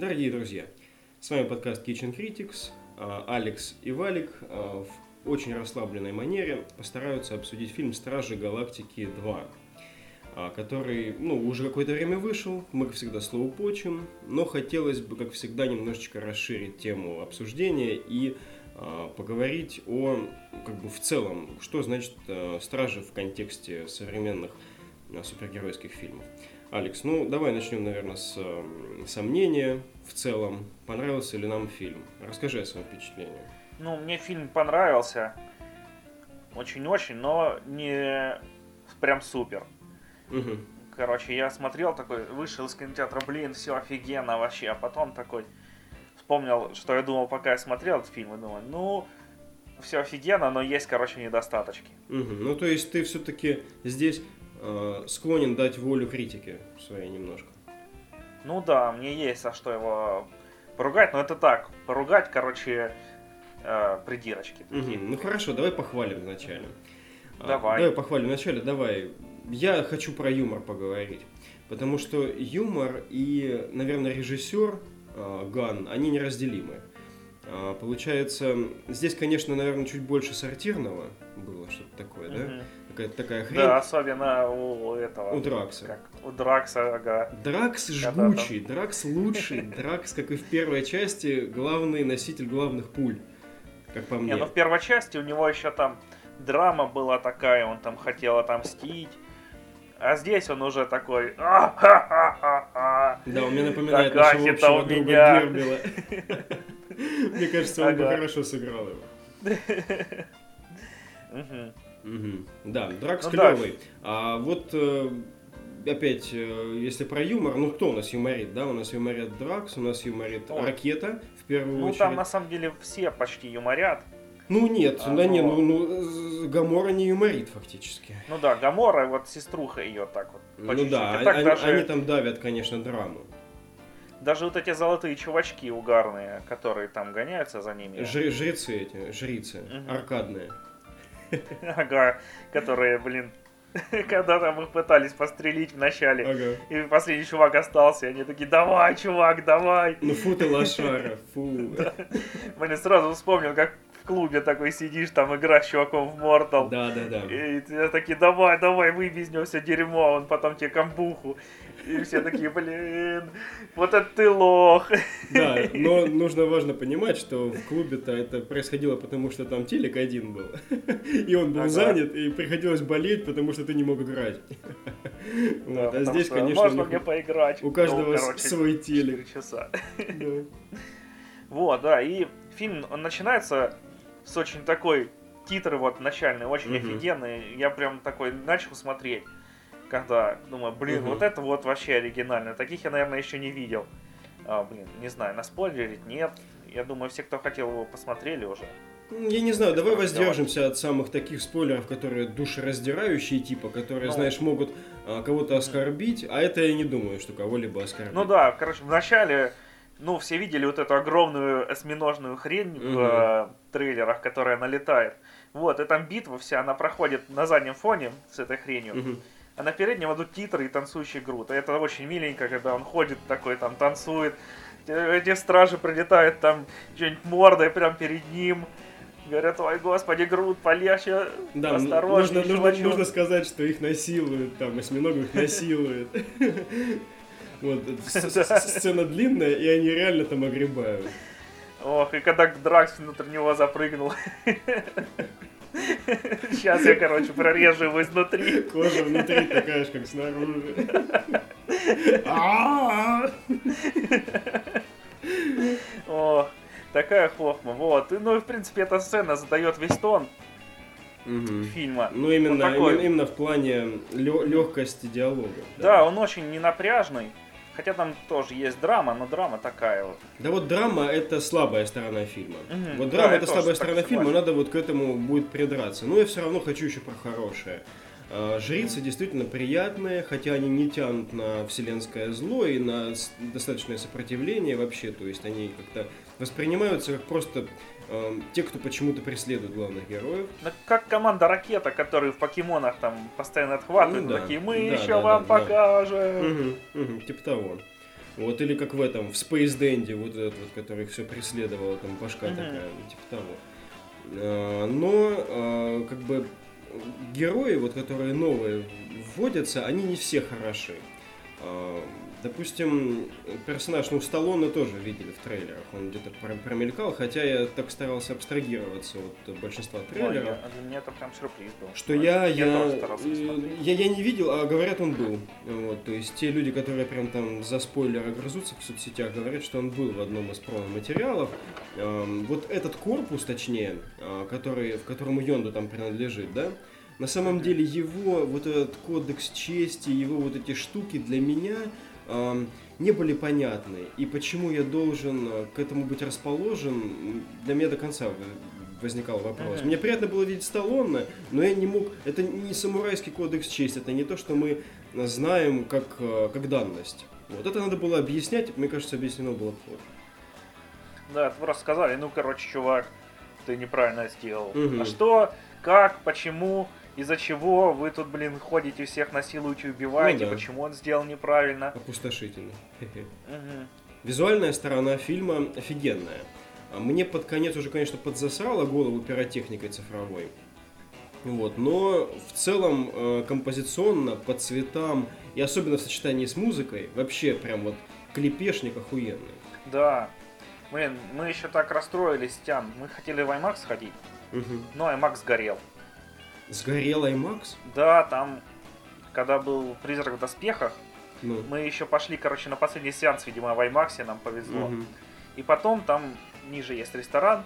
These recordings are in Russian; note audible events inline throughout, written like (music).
Дорогие друзья, с вами подкаст Kitchen Critics. А, Алекс и Валик а, в очень расслабленной манере постараются обсудить фильм «Стражи Галактики 2», а, который, ну, уже какое-то время вышел, мы, как всегда, почим, но хотелось бы, как всегда, немножечко расширить тему обсуждения и поговорить о, как бы, в целом, что значит «Стражи» в контексте современных супергеройских фильмов. Алекс, ну давай начнем, наверное, с э, сомнения в целом. Понравился ли нам фильм? Расскажи о своем впечатлении. Ну, мне фильм понравился. Очень-очень, но не прям супер. Угу. Короче, я смотрел такой, вышел из кинотеатра, блин, все офигенно вообще, а потом такой вспомнил, что я думал, пока я смотрел этот фильм, и думаю, ну, все офигенно, но есть, короче, недостаточки. Угу. Ну, то есть ты все-таки здесь э, склонен дать волю критике своей немножко. Ну да, мне есть за что его поругать, но это так, поругать, короче, э, придирочки. Угу. Ну хорошо, давай похвалим вначале. А, давай. А, давай похвалим вначале, давай. Я хочу про юмор поговорить. Потому что юмор и, наверное, режиссер э, Ган, они неразделимы. Э, получается, здесь, конечно, наверное, чуть больше сортирного было, что-то такое, угу. да? Какая-то такая хрень. Да, особенно у этого. У Дракса. Как, у Дракса, ага. Дракс жгучий, там... Дракс лучший. (laughs) Дракс, как и в первой части, главный носитель главных пуль, как по мне. Не, ну в первой части у него еще там драма была такая, он там хотел отомстить. А здесь он уже такой... Да, он мне напоминает нашего общего друга Гербела. (laughs) Мне кажется, он бы хорошо сыграл его. (laughs) Угу. Да, Дракс ну, клевый. Да. А вот э, опять, э, если про юмор, ну кто у нас юморит, да? У нас юморит Дракс, у нас юморит Ой. Ракета, в первую ну, очередь. Ну там на самом деле все почти юморят. Ну нет, а, да но... не, ну, ну Гамора не юморит фактически. Ну да, Гамора, вот сеструха ее так вот. Ну чуть-чуть. да, так они, даже... они там давят, конечно, драму. Даже вот эти золотые чувачки угарные, которые там гоняются за ними. Ж- жрецы эти, жрицы, угу. аркадные. (laughs) Ага, которые, блин, (laughs) когда там их пытались пострелить в начале, ага. и последний чувак остался, и они такие, давай, чувак, давай. Ну фу ты лошара, (laughs) фу. Блин, сразу вспомнил, как в клубе такой сидишь, там играешь с чуваком в Mortal. Да, да, да. И ты такие, давай, давай, выбей из него все дерьмо, а он потом тебе камбуху. И все такие, блин, вот это ты лох. Да, но нужно важно понимать, что в клубе-то это происходило потому, что там телек один был. И он был ага. занят, и приходилось болеть, потому что ты не мог играть. Да, вот. А здесь, конечно, можно мне поиграть. У каждого ну, короче, свой телек. часа. Да. Вот, да, и фильм он начинается с очень такой титры вот начальные, очень угу. офигенные. Я прям такой начал смотреть когда думаю, блин, угу. вот это вот вообще оригинально. Таких я, наверное, еще не видел. А, блин, не знаю, на спойлерить нет. Я думаю, все, кто хотел его, посмотрели уже. Я не знаю, давай воздержимся от самых таких спойлеров, которые душераздирающие, типа, которые, ну, знаешь, могут а, кого-то оскорбить, а это я не думаю, что кого-либо оскорбить. Ну да, короче, вначале, ну, все видели вот эту огромную осьминожную хрень угу. в э, трейлерах, которая налетает. Вот, и там битва вся, она проходит на заднем фоне с этой хренью. Угу а на переднем идут титры и танцующий Грут. И это очень миленько, когда он ходит такой, там, танцует. Эти стражи прилетают там что-нибудь мордой прям перед ним. Говорят, ой, господи, Грут, полегче, да, осторожнее, нужно, нужно, нужно сказать, что их насилуют, там, осьминогов их насилуют. (laughs) Вот, сцена длинная, и они реально там огребают. Ох, и когда Дракс внутрь него запрыгнул. (laughs) Сейчас я, короче, прорежу его изнутри. Кожа внутри такая же, как снаружи. О, такая хохма. Вот. Ну, и, в принципе, эта сцена задает весь тон фильма. Ну, именно, именно, в плане легкости диалога. Да. он очень ненапряжный. Хотя там тоже есть драма, но драма такая вот. Да вот драма это слабая сторона фильма. Угу, вот драма да, это слабая сторона фильма, надо вот к этому будет придраться. Но я все равно хочу еще про хорошее. А, жрицы действительно приятные, хотя они не тянут на вселенское зло и на достаточное сопротивление вообще, то есть они как-то воспринимаются как просто э, те, кто почему-то преследует главных героев. Ну, как команда Ракета, которые в покемонах там постоянно отхватывают, ну, да, такие, мы да, еще да, вам да, покажем. Да. Угу, угу, типа того. Вот, или как в этом, в Space Dandy, вот этот вот, который все преследовал, там башка mm-hmm. такая, типа того. А, но, а, как бы, герои, вот, которые новые вводятся, они не все хороши. Допустим, персонаж, ну, Сталлоне тоже видели в трейлерах, он где-то промелькал, хотя я так старался абстрагироваться от большинства трейлеров. Ой, для меня это прям сюрприз был. Что я, я, я, я, я не видел, а говорят, он был. Вот, то есть те люди, которые прям там за спойлеры грызутся в соцсетях, говорят, что он был в одном из промо-материалов. Вот этот корпус, точнее, а, который, в которому Йонду там принадлежит, да, на самом деле его вот этот кодекс чести, его вот эти штуки для меня не были понятны. И почему я должен э, к этому быть расположен, для меня до конца возникал вопрос. Uh-huh. Мне приятно было видеть Сталлоне, но я не мог... Это не самурайский кодекс чести, это не то, что мы знаем как, э, как данность. Вот это надо было объяснять, мне кажется, объяснено было плохо. Да, это просто сказали, ну, короче, чувак, ты неправильно сделал. Угу. А что, как, почему, из-за чего вы тут, блин, ходите, всех насилуете, убиваете, ну, да. почему он сделал неправильно. Опустошительно. Угу. Визуальная сторона фильма офигенная. А мне под конец уже, конечно, подзасрала голову пиротехникой цифровой. Вот, но в целом э, композиционно, по цветам и особенно в сочетании с музыкой, вообще прям вот клепешник охуенный. Да. Блин, мы еще так расстроились, Тян. Мы хотели в IMAX сходить, угу. но IMAX сгорел. Сгорел IMAX? Да, там, когда был «Призрак в доспехах», ну. мы еще пошли, короче, на последний сеанс, видимо, в IMAX, нам повезло. Угу. И потом там ниже есть ресторан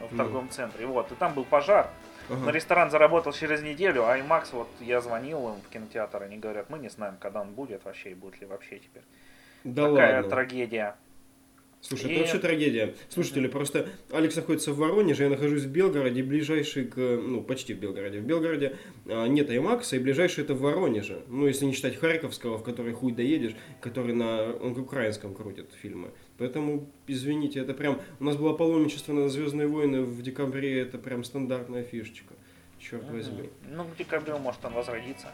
в ну. торговом центре, вот, и там был пожар. Ага. Но ресторан заработал через неделю, а IMAX, вот я звонил им в кинотеатр, они говорят, мы не знаем, когда он будет вообще, и будет ли вообще теперь. Да Такая ладно. трагедия. Слушай, и... это вообще трагедия. Слушатели, mm-hmm. просто Алекс находится в Воронеже, я нахожусь в Белгороде, ближайший к, ну, почти в Белгороде. В Белгороде а, нет Аймакса, и ближайший это в Воронеже. Ну, если не считать Харьковского, в который хуй доедешь, который на он к украинском крутит фильмы. Поэтому, извините, это прям... У нас было паломничество на Звездные войны в декабре, это прям стандартная фишечка. Черт mm-hmm. возьми. Ну, в декабре может он возродится.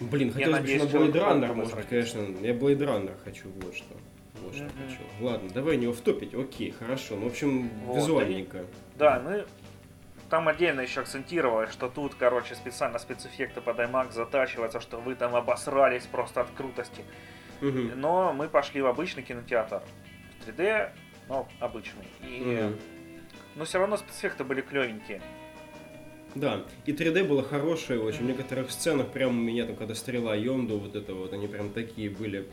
Блин, хотелось бы на Blade Runner, может конечно. Я Blade Runner хочу, вот что. Вот что mm-hmm. хочу. Ладно, давай не офтопить, окей, хорошо. Ну, в общем, вот, визуальненько. Да, мы там отдельно еще акцентировали, что тут, короче, специально спецэффекты под IMAX затачиваются, что вы там обосрались просто от крутости. Угу. Но мы пошли в обычный кинотеатр. 3D, но обычный. И... Угу. Но все равно спецэффекты были клевенькие. Да, и 3D было хорошее очень. В некоторых сценах прям у меня там, когда стрела Йонду, вот это вот, они прям такие были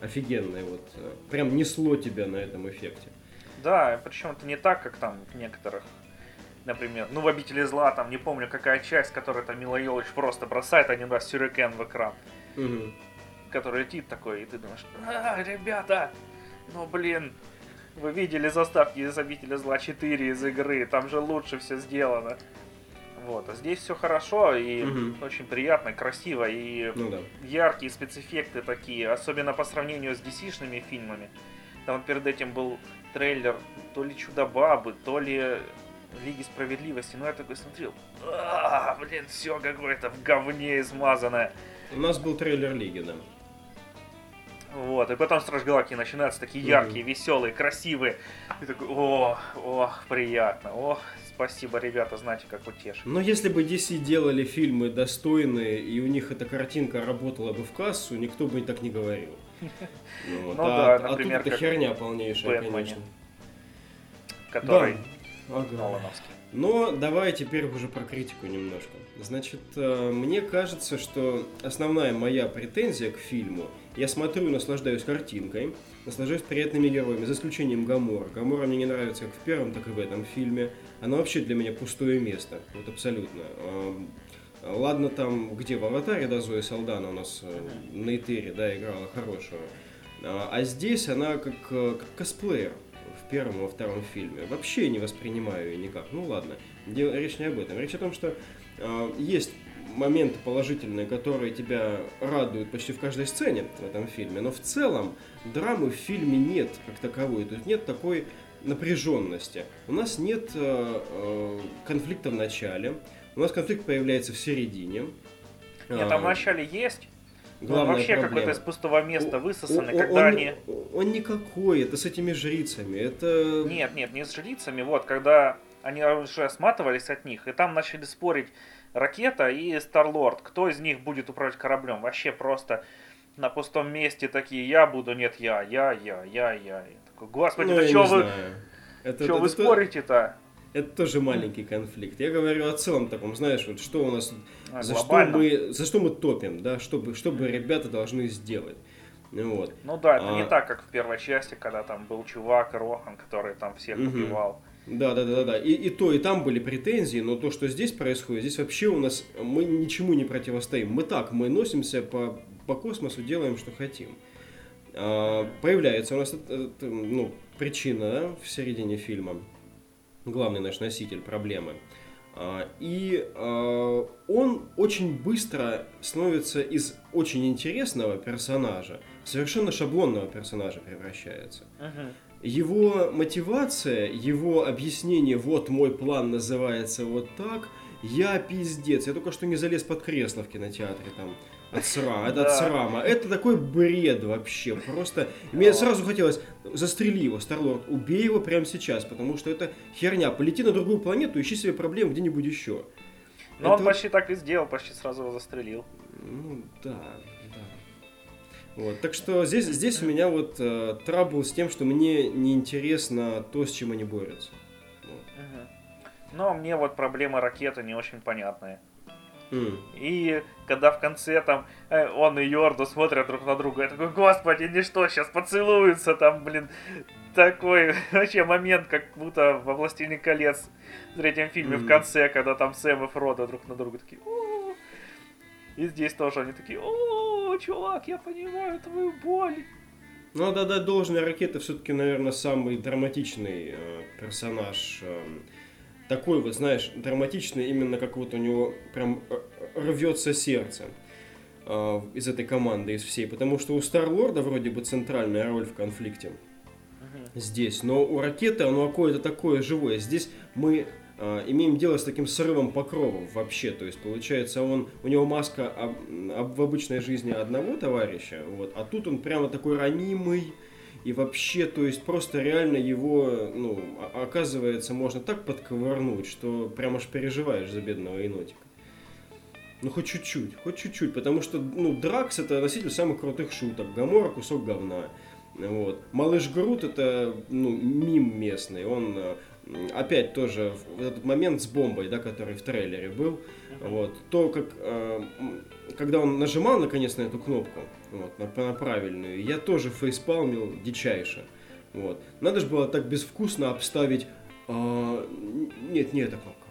офигенное. Вот, э, прям несло тебя на этом эффекте. Да, причем это не так, как там в некоторых например, ну в «Обители зла», там не помню какая часть, которая там Мила Йович просто бросает один раз сюрикен в экран, угу. который летит такой, и ты думаешь, а, ребята, ну блин, вы видели заставки из «Обители зла 4» из игры, там же лучше все сделано. Вот, а здесь все хорошо и угу. очень приятно, красиво и ну, да. яркие спецэффекты такие, особенно по сравнению с DC-шными фильмами. Там перед этим был трейлер то ли Чудо-бабы, то ли Лиги Справедливости. Ну я такой смотрел, а, блин, все какое-то в говне измазанное. У нас был трейлер Лиги, да. Вот, и потом Страж Галактики начинаются такие яркие, веселые, красивые. И такой, о, ох, приятно, ох, Спасибо, ребята, знаете, как утешить. Но если бы DC делали фильмы достойные, и у них эта картинка работала бы в кассу, никто бы так не говорил. (laughs) Ну, ну да, а, например, а тут это херня полнейшая, конечно. Который ага. Но давай теперь уже про критику немножко. Значит, э, мне кажется, что основная моя претензия к фильму, я смотрю и наслаждаюсь картинкой, наслаждаюсь приятными героями, за исключением Гамора. Гамора мне не нравится как в первом, так и в этом фильме. Она вообще для меня пустое место, вот абсолютно. Ладно там, где в «Аватаре», да, Зоя Салдана у нас э, на Этере, да, играла хорошего. А, а здесь она как, э, как косплеер в первом и во втором фильме. Вообще не воспринимаю ее никак. Ну ладно, речь не об этом. Речь о том, что э, есть моменты положительные, которые тебя радуют почти в каждой сцене в этом фильме, но в целом драмы в фильме нет как таковой, то есть нет такой напряженности. У нас нет э, э, конфликта в начале, у нас конфликт появляется в середине. Нет, там в а, начале есть, главная вообще какое-то из пустого места высосанный, он, когда он, они... Он никакой, это с этими жрицами, это... Нет, нет, не с жрицами, вот, когда они уже сматывались от них, и там начали спорить Ракета и Старлорд, кто из них будет управлять кораблем, вообще просто на пустом месте такие, я буду, нет, я, я, я, я, я. я такой, Господи, ну, да что вы, это, что это, вы это, спорите-то? Это тоже маленький конфликт. Я говорю о целом таком, знаешь, вот что у нас, а, за, что мы, за что мы топим, да, чтобы, чтобы ребята должны сделать. Вот. Ну да, это а... не так, как в первой части, когда там был чувак Рохан, который там всех угу. убивал. Да, да, да, да, да. И, и то, и там были претензии, но то, что здесь происходит, здесь вообще у нас мы ничему не противостоим. Мы так, мы носимся по, по космосу, делаем, что хотим. А, появляется у нас ну, причина да, в середине фильма. Главный наш носитель проблемы. А, и а, он очень быстро становится из очень интересного персонажа совершенно шаблонного персонажа превращается. Uh-huh его мотивация, его объяснение, вот мой план называется вот так, я пиздец, я только что не залез под кресло в кинотеатре там. От сра, это от срама. Это такой бред вообще. Просто мне сразу хотелось застрели его, Старлорд, убей его прямо сейчас, потому что это херня. Полети на другую планету, ищи себе проблем где-нибудь еще. Но это... он почти так и сделал, почти сразу его застрелил. Ну да, вот, так что здесь, здесь у меня вот э, трабл с тем, что мне неинтересно то, с чем они борются. Вот. Но мне вот проблема ракеты не очень понятные. Mm. И когда в конце там э, он и Йорду смотрят друг на друга, я такой, господи, они что, сейчас поцелуются там, блин, такой (laughs) вообще момент, как будто во «Властелине колец» в третьем фильме mm. в конце, когда там Сэм и Фродо друг на друга такие, О-о-о". и здесь тоже они такие, О-о-о" чувак, я понимаю твою боль. Ну, да, да, должная ракета все-таки, наверное, самый драматичный э, персонаж. Э, такой вот, знаешь, драматичный, именно как вот у него прям э, рвется сердце э, из этой команды, из всей. Потому что у Старлорда вроде бы центральная роль в конфликте здесь. Но у ракеты оно какое-то такое живое. Здесь мы имеем дело с таким срывом покровов вообще. То есть, получается, он, у него маска об, об, в обычной жизни одного товарища, вот, а тут он прямо такой ранимый, и вообще, то есть, просто реально его, ну, оказывается, можно так подковырнуть, что прямо аж переживаешь за бедного енотика. Ну, хоть чуть-чуть, хоть чуть-чуть, потому что, ну, Дракс это носитель самых крутых шуток, Гамора кусок говна. Вот. Малыш Грут это ну, мим местный, он опять тоже в этот момент с бомбой, да, который в трейлере был, вот, то, как, э, когда он нажимал наконец на эту кнопку, вот, на, на правильную, я тоже фейспалмил дичайше, вот. Надо же было так безвкусно обставить, э, нет, не эта кнопка,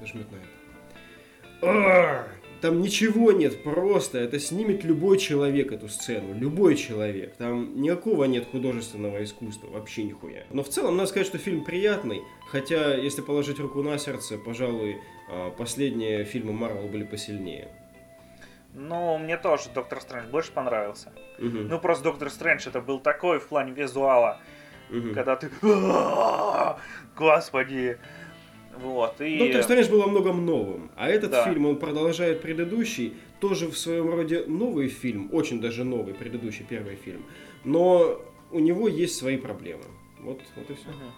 нажмет на это. Там ничего нет, просто это снимет любой человек эту сцену, любой человек. Там никакого нет художественного искусства, вообще нихуя. Но в целом, надо сказать, что фильм приятный, хотя, если положить руку на сердце, пожалуй, а, последние фильмы Марвел были посильнее. Ну, мне тоже Доктор Стрэндж больше понравился. Угу. Ну, просто Доктор Стрэндж это был такой в плане визуала, угу. когда ты... Господи, вот, и... Доктор Стрэндж был во многом новым, а этот Да. фильм, он продолжает предыдущий, тоже в своем роде новый фильм, очень даже новый, предыдущий первый фильм, но у него есть свои проблемы. Вот, вот и все. Мгм.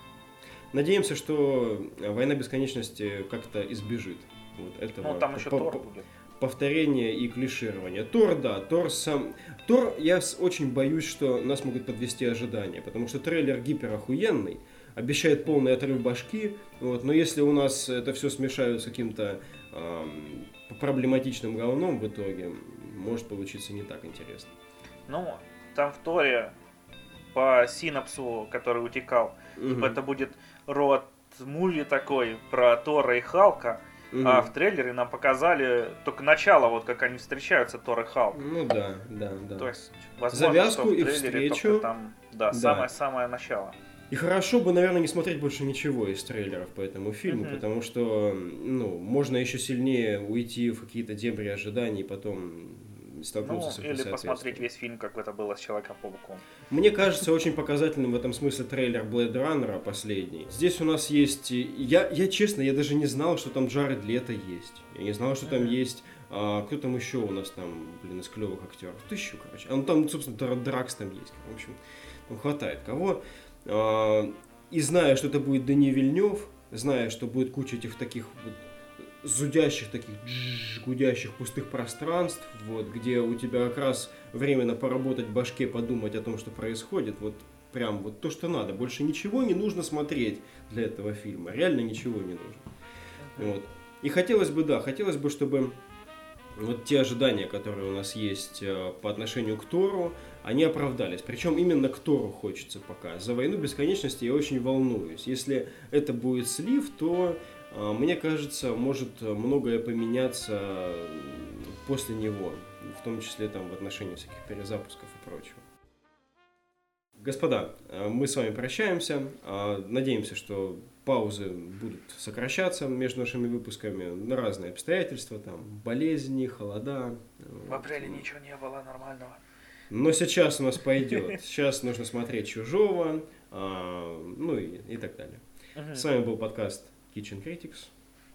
Надеемся, что «Война бесконечности» как-то избежит вот этого Ну, там еще по- Тор будет. повторения и клиширования. Тор, да, Тор сам... Тор, я очень боюсь, что нас могут подвести ожидания, потому что трейлер гиперохуенный, обещает полный отрыв башки, вот, но если у нас это все смешают с каким-то эм, проблематичным говном в итоге, может получиться не так интересно. Ну, там в Торе по синапсу, который утекал, Мгм. это будет род муви такой про Тора и Халка, Мгм. а в трейлере нам показали только начало, вот как они встречаются, Тор и Халк. Ну да, да, да. То есть, возможно, Завязку что в и трейлере встречу. только там, да, Да. самое-самое начало. И хорошо бы, наверное, не смотреть больше ничего из трейлеров по этому фильму, Мгм. потому что, ну, можно еще сильнее уйти в какие-то дебри ожиданий и потом Ну, столкнуться с или посмотреть весь фильм, как это было с Человеком-пауком. Мне кажется очень показательным в этом смысле трейлер Blade Runner последний. Здесь у нас есть... Я, я честно, я даже не знал, что там Джаред Лето есть. Я не знал, что там есть А, кто там еще у нас там, блин, из клевых актеров? Тысячу, короче. А ну там, собственно, Дракс там есть. В общем, там хватает кого. А, и зная, что это будет Дани Вильнев, зная, что будет куча этих таких вот зудящих таких гудящих пустых пространств, вот, где у тебя как раз временно поработать в башке, подумать о том, что происходит, вот прям вот то, что надо. Больше ничего не нужно смотреть для этого фильма. Реально ничего не нужно. Вот. И хотелось бы, да, хотелось бы, чтобы вот те ожидания, которые у нас есть э, по отношению к Тору, они оправдались. Причем именно к Тору хочется пока. За войну бесконечности я очень волнуюсь. Если это будет слив, то э, мне кажется, может многое поменяться после него, в том числе там в отношении всяких перезапусков и прочего. Господа, э, мы с вами прощаемся. Надеемся, что паузы будут сокращаться между нашими выпусками на разные обстоятельства, там болезни, холода. В апреле ничего не было нормального. Но сейчас у нас пойдет. (laughs) Сейчас нужно смотреть чужого, а, ну и, и так далее. Угу. С вами был подкаст Kitchen Critics.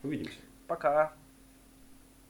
Увидимся. Пока.